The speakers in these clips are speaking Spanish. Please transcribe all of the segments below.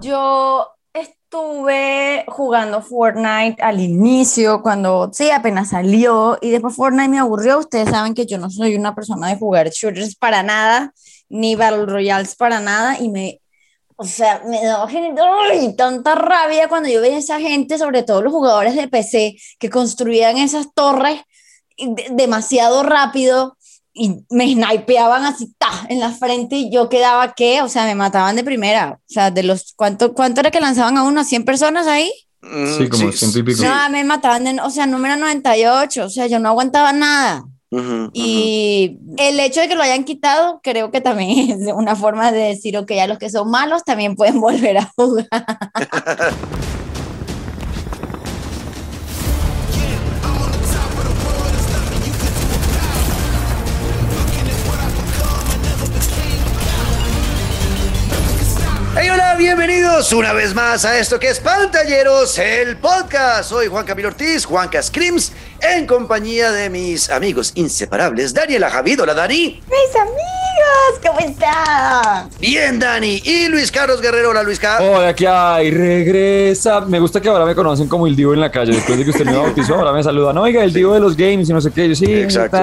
Yo estuve jugando Fortnite al inicio, cuando sí, apenas salió, y después Fortnite me aburrió. Ustedes saben que yo no soy una persona de jugar shooters para nada, ni Battle Royales para nada, y me, o sea, me daba tanta rabia cuando yo veía a esa gente, sobre todo los jugadores de PC, que construían esas torres demasiado rápido y me snipeaban así ta, en la frente y yo quedaba que, o sea, me mataban de primera. O sea, de los, ¿cuánto, cuánto era que lanzaban a uno? ¿100 personas ahí? Sí, como ciento y pico. No, me mataban, de, o sea, número 98, o sea, yo no aguantaba nada. y el hecho de que lo hayan quitado, creo que también es una forma de decir, ok, a los que son malos también pueden volver a jugar. Hey, hola, bienvenidos una vez más a esto que es Pantalleros, el podcast. Soy Juan Camilo Ortiz, Juanca Scrims, en compañía de mis amigos inseparables, Daniela Javido, la Dani. Mis amigos, ¿cómo están? Bien, Dani. Y Luis Carlos Guerrero, hola Luis Carlos. Hola, aquí hay, regresa. Me gusta que ahora me conocen como el Divo en la calle. Después de que usted me bautizó, ahora me saludan. Oiga, el Divo de los games y no sé qué. Yo sí, Exacto.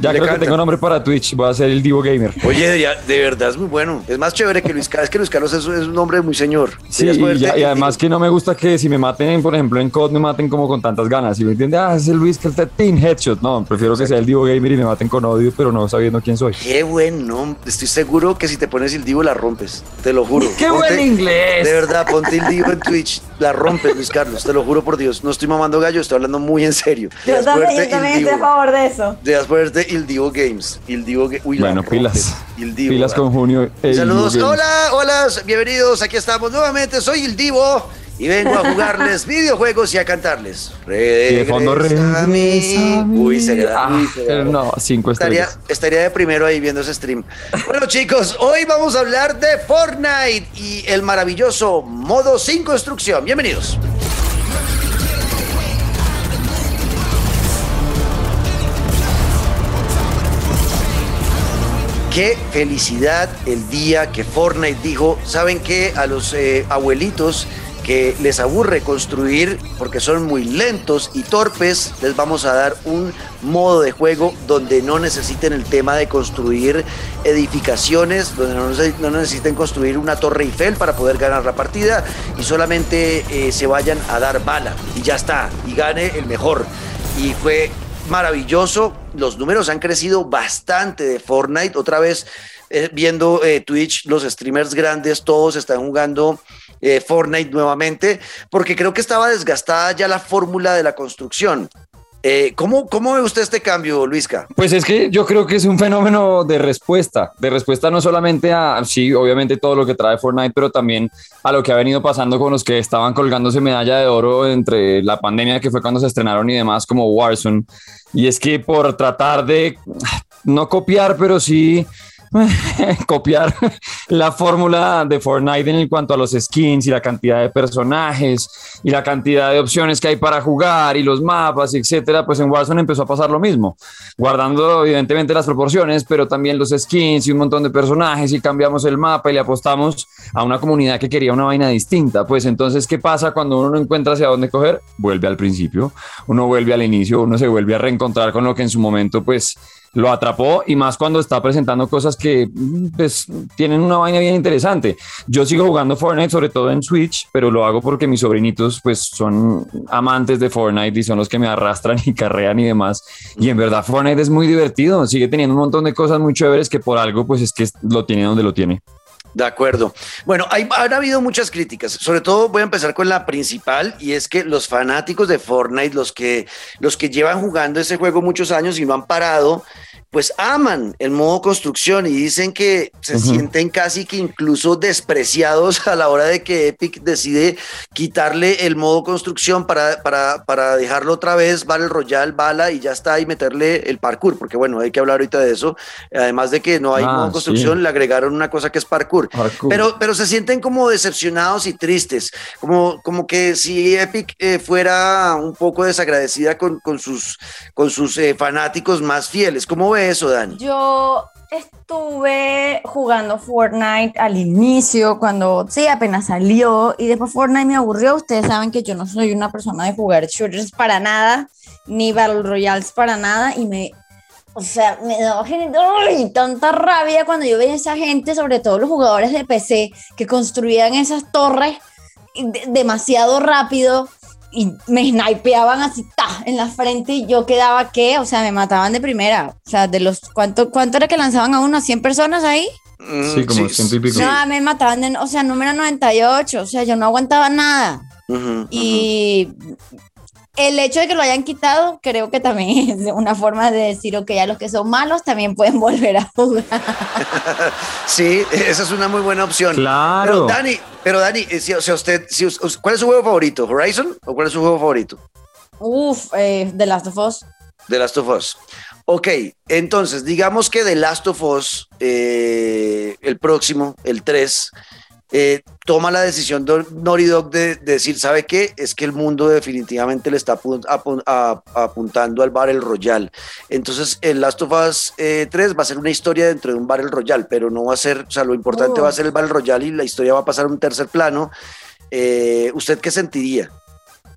Ya Le creo canta. que tengo nombre para Twitch. Voy a ser el Divo Gamer. Oye, de, de verdad es muy bueno. Es más chévere que Luis Carlos. Es que Luis Carlos es, es un hombre muy señor. Sí, y, ya- y además que no me gusta que si me maten, por ejemplo, en COD me maten como con tantas ganas. ¿Sí me entiende? Ah, es el Luis que está Team Headshot. No, prefiero que sea el Divo Gamer y me maten con odio, pero no sabiendo quién soy. Qué buen Estoy seguro que si te pones el Divo la rompes. Te lo juro. ¡Qué buen inglés! De verdad, ponte el Divo en Twitch. La rompes, Luis Carlos. Te lo juro por Dios. No estoy mamando gallo, estoy hablando muy en serio. Yo también, yo también estoy a Divo. favor de eso. Debes ponerte Il Divo Games. Il Divo Uy, Bueno, pilas. Il Divo. Pilas con junio. el Saludos. Divo. Hola, hola, bienvenidos. Aquí estamos nuevamente. Soy Il Divo y vengo a jugarles videojuegos y a cantarles. Y de fondo Regresa a mí. regresa. Uy, se queda. Ah, uy. No, cinco Estaría, estrellas. estaría de primero ahí viendo ese stream. Bueno, chicos, hoy vamos a hablar de Fortnite y el maravilloso modo sin construcción. Bienvenidos. Qué felicidad el día que Fortnite dijo, ¿saben qué? A los eh, abuelitos que les aburre construir porque son muy lentos y torpes, les vamos a dar un modo de juego donde no necesiten el tema de construir edificaciones, donde no, neces- no necesiten construir una torre Eiffel para poder ganar la partida y solamente eh, se vayan a dar bala y ya está, y gane el mejor. Y fue maravilloso. Los números han crecido bastante de Fortnite. Otra vez eh, viendo eh, Twitch, los streamers grandes, todos están jugando eh, Fortnite nuevamente, porque creo que estaba desgastada ya la fórmula de la construcción. Eh, ¿cómo, ¿Cómo ve usted este cambio, Luisca? Pues es que yo creo que es un fenómeno de respuesta, de respuesta no solamente a, sí, obviamente todo lo que trae Fortnite, pero también a lo que ha venido pasando con los que estaban colgándose medalla de oro entre la pandemia que fue cuando se estrenaron y demás como Warzone. Y es que por tratar de no copiar, pero sí copiar la fórmula de Fortnite en cuanto a los skins y la cantidad de personajes y la cantidad de opciones que hay para jugar y los mapas, etcétera, pues en Warzone empezó a pasar lo mismo, guardando evidentemente las proporciones, pero también los skins y un montón de personajes y cambiamos el mapa y le apostamos a una comunidad que quería una vaina distinta. Pues entonces, ¿qué pasa cuando uno no encuentra hacia dónde coger? Vuelve al principio, uno vuelve al inicio, uno se vuelve a reencontrar con lo que en su momento pues lo atrapó y más cuando está presentando cosas que mm, pues, tienen una vaina bien interesante. Yo sigo jugando Fortnite, sobre todo en Switch, pero lo hago porque mis sobrinitos pues son amantes de Fortnite y son los que me arrastran y carrean y demás. Y en verdad Fortnite es muy divertido, sigue teniendo un montón de cosas muy chéveres que por algo pues es que lo tiene donde lo tiene. De acuerdo. Bueno, hay, han habido muchas críticas. Sobre todo voy a empezar con la principal y es que los fanáticos de Fortnite, los que, los que llevan jugando ese juego muchos años y no han parado, pues aman el modo construcción y dicen que se sienten casi que incluso despreciados a la hora de que Epic decide quitarle el modo construcción para, para, para dejarlo otra vez, Battle Royale, bala y ya está, y meterle el parkour, porque bueno, hay que hablar ahorita de eso. Además de que no hay Ah, modo sí. construcción, le agregaron una cosa que es parkour. Parkour. Pero, pero se sienten como decepcionados y tristes, como, como que si Epic eh, fuera un poco desagradecida con, con sus, con sus eh, fanáticos más fieles. ¿Cómo eso? Yo estuve jugando Fortnite al inicio, cuando sí, apenas salió, y después Fortnite me aburrió. Ustedes saben que yo no soy una persona de jugar shooters para nada, ni Battle Royales para nada, y me. O sea, me daba tanta rabia cuando yo veía a esa gente, sobre todo los jugadores de PC, que construían esas torres demasiado rápido y me snipeaban así ta, en la frente y yo quedaba que, o sea, me mataban de primera. O sea, de los ¿cuánto, cuánto era que lanzaban a uno? ¿100 personas ahí? Mm, sí, como ciento y pico. No, me mataban, de, o sea, número 98, o sea, yo no aguantaba nada. y el hecho de que lo hayan quitado, creo que también es una forma de decir, ok, a los que son malos también pueden volver a jugar. sí, esa es una muy buena opción. Claro. Pero Dani, pero Dani, eh, si, usted, si, ¿cuál es su juego favorito? ¿Horizon o cuál es su juego favorito? Uf, eh, The Last of Us. The Last of Us. Ok, entonces digamos que The Last of Us, eh, el próximo, el 3, eh, toma la decisión de Naughty Dog de, decir, ¿sabe qué? Es que el mundo definitivamente le está apuntando al Battle Royale. Entonces, el Last of Us 3 eh, va a ser una historia dentro de un Battle Royale, pero no va a ser, o sea, lo importante va a ser el Battle Royale y la historia va a pasar a un tercer plano. Eh, ¿Usted qué sentiría?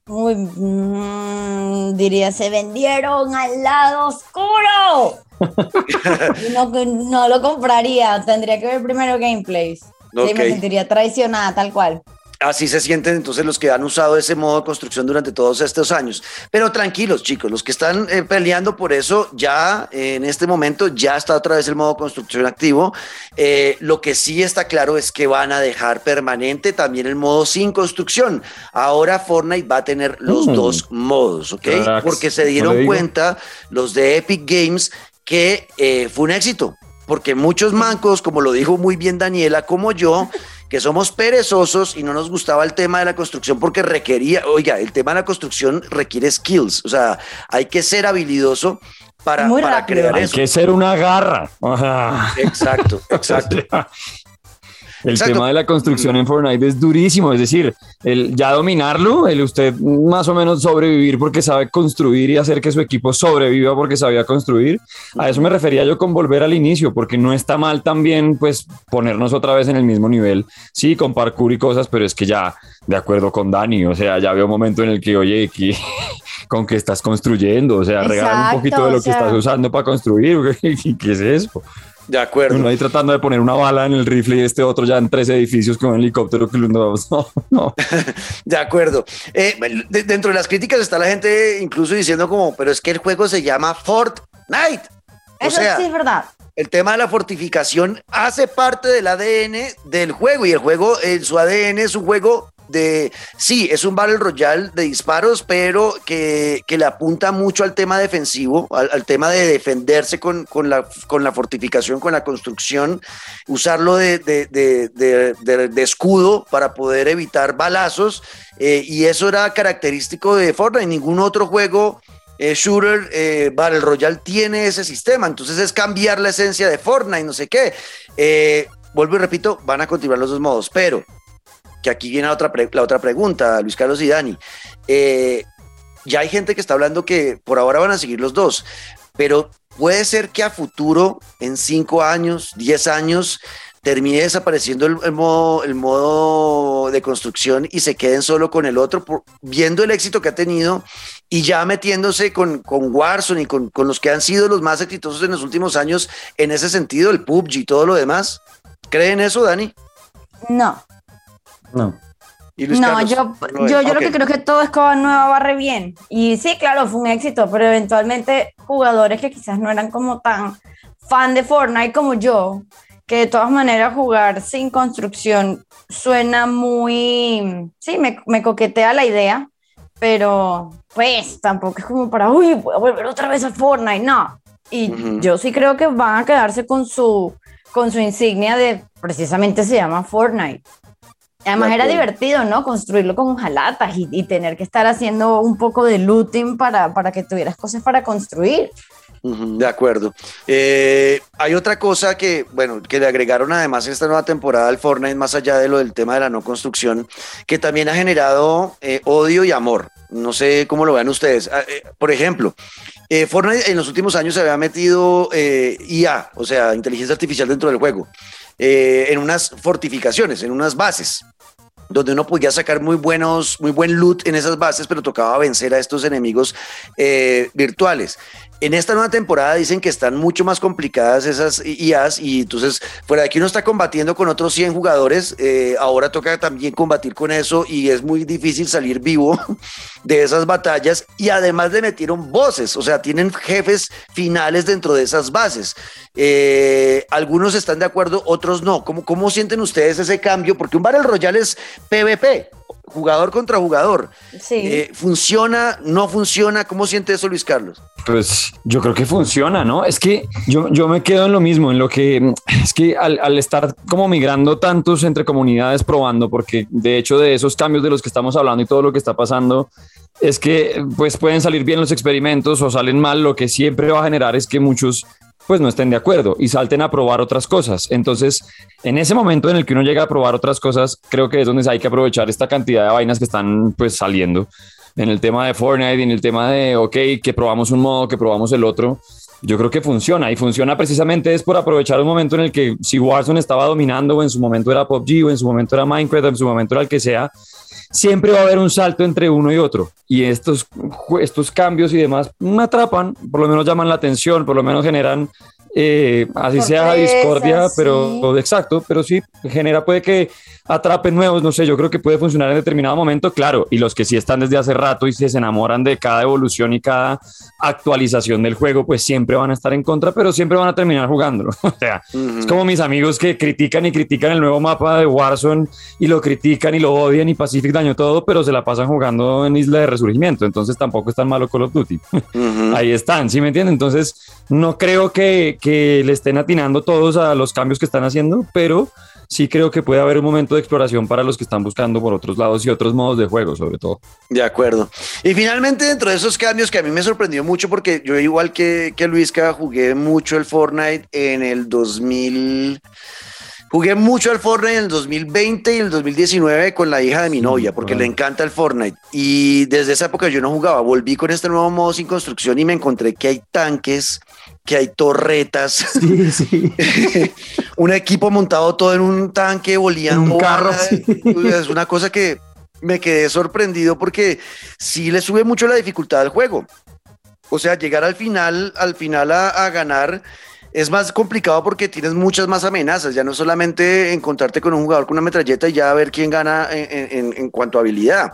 Uy, mm, diría, se vendieron al lado oscuro. no, no lo compraría, tendría que ver primero gameplays. Sí, me sentiría traicionada, tal cual. Así se sienten entonces los que han usado ese modo de construcción durante todos estos años. Pero tranquilos, chicos, los que están eh, peleando por eso, ya eh, en este momento ya está otra vez el modo de construcción activo. Eh, lo que sí está claro es que van a dejar permanente también el modo sin construcción. Ahora Fortnite va a tener los mm. dos modos, ¿ok? Porque se dieron cuenta los de Epic Games que fue un éxito porque muchos mancos, como lo dijo muy bien Daniela, como yo, que somos perezosos y no nos gustaba el tema de la construcción porque requería, oiga, el tema de la construcción requiere skills, o sea, hay que ser habilidoso para, para crear eso. Hay que ser una garra. Exacto, exacto. El tema de la construcción en Fortnite es durísimo, es decir, el ya dominarlo, el usted más o menos sobrevivir porque sabe construir y hacer que su equipo sobreviva porque sabía construir. A eso me refería yo con volver al inicio, porque no está mal también pues ponernos otra vez en el mismo nivel, sí, con parkour y cosas, pero es que ya de acuerdo con Dani, o sea, ya veo un momento en el que, oye, con qué estás construyendo, o sea, regala un poquito de lo que estás usando para construir, ¿qué es eso? De acuerdo. Uno ahí tratando de poner una bala en el rifle y este otro ya en tres edificios con un helicóptero que no, no. de acuerdo. Eh, dentro de las críticas está la gente incluso diciendo como, pero es que el juego se llama Fortnite. Eso sí es verdad. El tema de la fortificación hace parte del ADN del juego y el juego, en su ADN es un juego de, sí, es un Battle Royale de disparos, pero que, le apunta mucho al tema defensivo, al, tema de defenderse con, la, con la fortificación, con la construcción, usarlo de, de, escudo para poder evitar balazos, eh, y eso era característico de Fortnite, ningún otro juego eh, shooter eh, Battle Royale tiene ese sistema, entonces es cambiar la esencia de Fortnite, no sé qué. vuelvo y repito, van a continuar los dos modos, pero que aquí viene la otra, pregunta, Luis Carlos y Dani. Eh, ya hay gente que está hablando que por ahora van a seguir los dos, pero puede ser que a futuro, en cinco años, diez años, termine desapareciendo el, modo, el modo de construcción y se queden solo con el otro, viendo el éxito que ha tenido y ya metiéndose con, con Warzone y con, con, los que han sido los más exitosos en los últimos años en ese sentido, el PUBG y todo lo demás. ¿Creen eso, Dani? No, no. no, yo, yo, yo lo que creo que todo es con nueva barre bien. Y sí, claro, fue un éxito, pero eventualmente jugadores que quizás no eran como tan fan de Fortnite como yo, que de todas maneras jugar sin construcción suena muy, sí, me, me coquetea la idea, pero pues tampoco es como para, uy, voy a volver otra vez a Fortnite, no. Y yo sí creo que van a quedarse con su, con su insignia de, precisamente se llama Fortnite. Además era divertido, ¿no? Construirlo con jalatas y, y, tener que estar haciendo un poco de looting para, para que tuvieras cosas para construir. de acuerdo. Eh, hay otra cosa que, bueno, que le agregaron además esta nueva temporada al Fortnite, más allá de lo del tema de la no construcción, que también ha generado eh, odio y amor. No sé cómo lo vean ustedes. Ah, eh, por ejemplo, Fortnite en los últimos años se había metido IA, o sea, inteligencia artificial dentro del juego, en unas fortificaciones, en unas bases donde uno podía sacar muy buenos, muy buen loot en esas bases, pero tocaba vencer a estos enemigos eh, virtuales. En esta nueva temporada dicen que están mucho más complicadas esas IAs y entonces fuera de aquí uno está combatiendo con otros 100 jugadores, eh, ahora toca también combatir con eso y es muy difícil salir vivo de esas batallas y además le metieron voces, o sea, tienen jefes finales dentro de esas bases. Eh, algunos están de acuerdo, otros no. ¿Cómo, ¿Cómo sienten ustedes ese cambio? Porque un Battle Royale es PvP, jugador contra jugador. Sí. Eh, ¿Funciona? ¿No funciona? ¿Cómo siente eso Luis Carlos? Pues yo creo que funciona, ¿no? Es que yo, yo me quedo en lo mismo, en lo que es que al, al, estar como migrando tantos entre comunidades probando, porque de hecho de esos cambios de los que estamos hablando y todo lo que está pasando, es que pues pueden salir bien los experimentos o salen mal, lo que siempre va a generar es que muchos pues no estén de acuerdo y salten a probar otras cosas. Entonces, en ese momento en el que uno llega a probar otras cosas, creo que es donde hay que aprovechar esta cantidad de vainas que están pues saliendo. En el tema de Fortnite en el tema de, ok, que probamos un modo, que probamos el otro, yo creo que funciona y funciona precisamente es por aprovechar un momento en el que si Warzone estaba dominando o en su momento era PUBG o en su momento era Minecraft o en su momento era el que sea, siempre va a haber un salto entre uno y otro. Y estos, estos cambios y demás me atrapan, por lo menos llaman la atención, por lo menos generan eh, así sea discordia, pero exacto, pero sí genera, puede que atrapen nuevos, no sé, yo creo que puede funcionar en determinado momento, claro, y los que sí están desde hace rato y se enamoran de cada evolución y cada actualización del juego, pues siempre van a estar en contra, pero siempre van a terminar jugándolo. o sea, es como mis amigos que critican y critican el nuevo mapa de Warzone y lo critican y lo odian y Pacific daño todo, pero se la pasan jugando en Isla de Resurgimiento, entonces tampoco es tan malo Call of Duty. Ahí están, ¿sí me entienden? Entonces, no creo que, que le estén atinando todos a los cambios que están haciendo, pero sí creo que puede haber un momento de exploración para los que están buscando por otros lados y otros modos de juego, sobre todo. De acuerdo. Y finalmente, dentro de esos cambios que a mí me sorprendió mucho, porque yo igual que, que Luisca, jugué mucho el Fortnite en el 2000. Jugué mucho al Fortnite en el 2020 y el 2019 con la hija de mi novia, porque le encanta el Fortnite. Y desde esa época yo no jugaba. Volví con este nuevo modo sin construcción y me encontré que hay tanques, que hay torretas. un equipo montado todo en un tanque, volando. Un carro. Es una cosa que me quedé sorprendido porque sí le sube mucho la dificultad al juego. O sea, llegar al final, al final a ganar es más complicado porque tienes muchas más amenazas. Ya no solamente encontrarte con un jugador con una metralleta y ya ver quién gana en, cuanto a habilidad.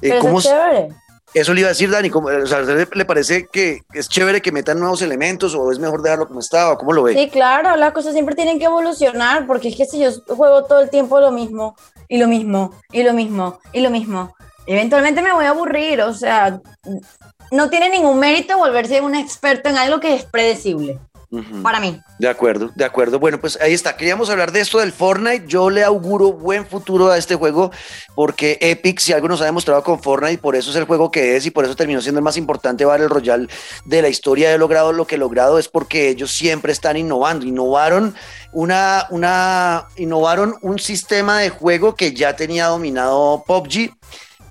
Eh, ¿cómo es chévere. Eso le iba a decir Dani, ¿cómo, o sea, ¿le parece que es chévere que metan nuevos elementos o es mejor dejarlo como estaba? ¿Cómo lo ve? Sí, claro, las cosas siempre tienen que evolucionar porque es que si yo juego todo el tiempo lo mismo y lo mismo y lo mismo y lo mismo, eventualmente me voy a aburrir, o sea, no tiene ningún mérito volverse un experto en algo que es predecible para mí. De acuerdo, de acuerdo. Bueno, pues ahí está. Queríamos hablar de esto del Fortnite. Yo le auguro buen futuro a este juego porque Epic, si algo nos ha demostrado con Fortnite, por eso es el juego que es y por eso terminó siendo el más importante Battle Royale de la historia. He logrado lo que he logrado es porque ellos siempre están innovando. Innovaron una, una, innovaron un sistema de juego que ya tenía dominado PUBG.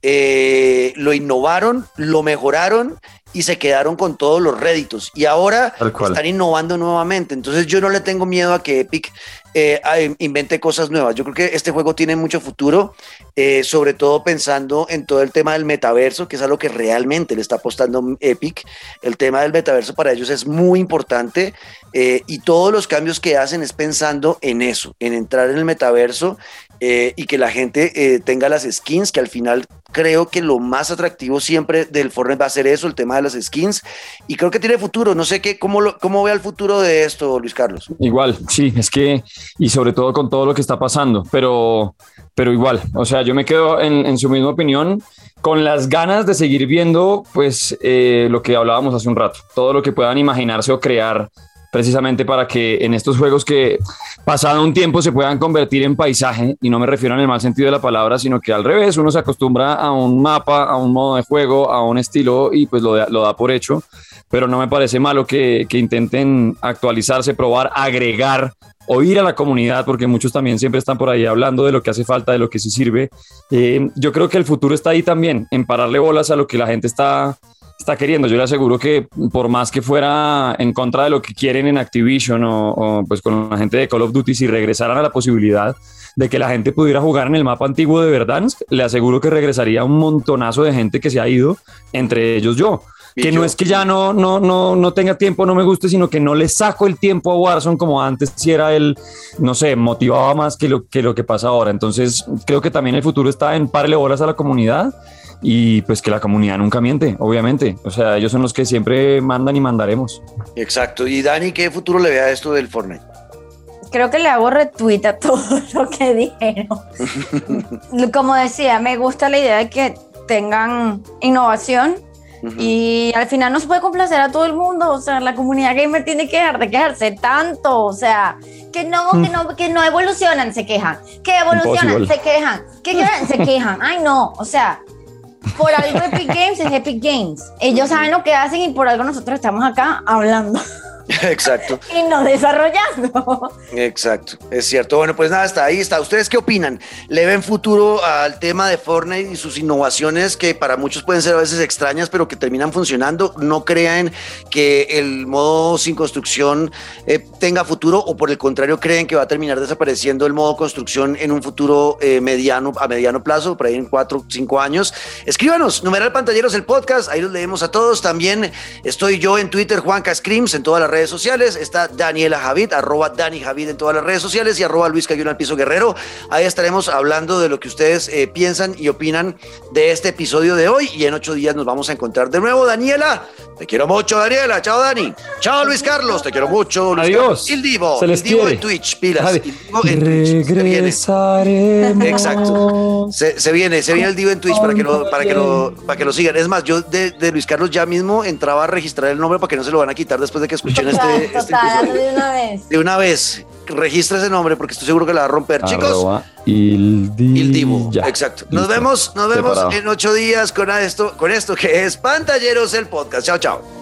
Eh, lo innovaron, lo mejoraron y se quedaron con todos los réditos y ahora están innovando nuevamente. Entonces yo no le tengo miedo a que Epic eh, invente cosas nuevas. Yo creo que este juego tiene mucho futuro, eh, sobre todo pensando en todo el tema del metaverso, que es algo que realmente le está apostando Epic. El tema del metaverso para ellos es muy importante eh, y todos los cambios que hacen es pensando en eso, en entrar en el metaverso y que la gente tenga las skins, que al final creo que lo más atractivo siempre del Fortnite va a ser eso, el tema de las skins. Y creo que tiene futuro. No sé qué, cómo, lo, cómo ve el futuro de esto, Luis Carlos. Igual, sí, es que y sobre todo con todo lo que está pasando, pero, pero igual, o sea, yo me quedo en, su misma opinión con las ganas de seguir viendo, pues, eh, lo que hablábamos hace un rato, todo lo que puedan imaginarse o crear precisamente para que en estos juegos que pasado un tiempo se puedan convertir en paisaje, y no me refiero en el mal sentido de la palabra, sino que al revés, uno se acostumbra a un mapa, a un modo de juego, a un estilo y pues lo, lo da por hecho, pero no me parece malo que, que intenten actualizarse, probar, agregar oír a la comunidad, porque muchos también siempre están por ahí hablando de lo que hace falta, de lo que sí sirve. Eh, yo creo que el futuro está ahí también, en pararle bolas a lo que la gente está, está queriendo. Yo le aseguro que por más que fuera en contra de lo que quieren en Activision o, pues con la gente de Call of Duty, si regresaran a la posibilidad de que la gente pudiera jugar en el mapa antiguo de Verdansk, le aseguro que regresaría un montonazo de gente que se ha ido, entre ellos yo que no es que ya no, no, no, no tenga tiempo, no me guste, sino que no le saco el tiempo a Warzone como antes, si era él, no sé, motivaba más que lo, que lo que pasa ahora. Entonces, creo que también el futuro está en parle bolas a la comunidad y pues que la comunidad nunca miente, obviamente. O sea, ellos son los que siempre mandan y mandaremos. Exacto. Y Dani, ¿qué futuro le ve a esto del Fortnite? Creo que le hago retweet a todo lo que dijeron. Como decía, me gusta la idea de que tengan innovación y al final no se puede complacer a todo el mundo, o sea, la comunidad gamer tiene que dejar de quejarse tanto, o sea, que no, que no, que no evolucionan, se quejan, que evolucionan, se quejan, que quedan, se quejan, ay no, o sea, por algo Epic Games es Epic Games, ellos saben lo que hacen y por algo nosotros estamos acá hablando. Exacto. y no desarrollando. Exacto, es cierto. Bueno, pues nada, hasta ahí está. ¿Ustedes qué opinan? ¿Le ven futuro al tema de Fortnite y sus innovaciones que para muchos pueden ser a veces extrañas, pero que terminan funcionando? ¿No crean que el modo sin construcción eh, tenga futuro o por el contrario creen que va a terminar desapareciendo el modo construcción en un futuro eh, mediano a mediano plazo, por ahí en cuatro, cinco años? Escríbanos, numeral pantalleros el podcast, ahí los leemos a todos. También estoy yo en Twitter, Juanca Screams, en todas las redes sociales. Está Daniela Javid, arroba Dani Javid en todas las redes sociales y arroba Luis Cayuna al Piso Guerrero. Ahí estaremos hablando de lo que ustedes eh, piensan y opinan de este episodio de hoy. Y en ocho días nos vamos a encontrar de nuevo. Daniela, te quiero mucho, Daniela. Chao, Dani. Chao, Luis Carlos. Te quiero mucho. Luis Adiós. El Divo. Se les el Divo quiere. en Twitch. Pilas. El Divo en Twitch. Se viene. Regresaremos. Exacto. Se, se viene, se viene el Divo en Twitch para que lo, para que lo, para que lo sigan. Es más, yo de, de Luis Carlos ya mismo entraba a registrar el nombre para que no se lo van a quitar después de que escuchen este, este Total, de una vez. De una vez, registra ese nombre porque estoy seguro que la va a romper. Chicos. Il Divo. Exacto. Nos Listo. vemos, nos vemos Separado. en ocho días con esto, con esto que es Pantalleros el podcast. Chao, chao.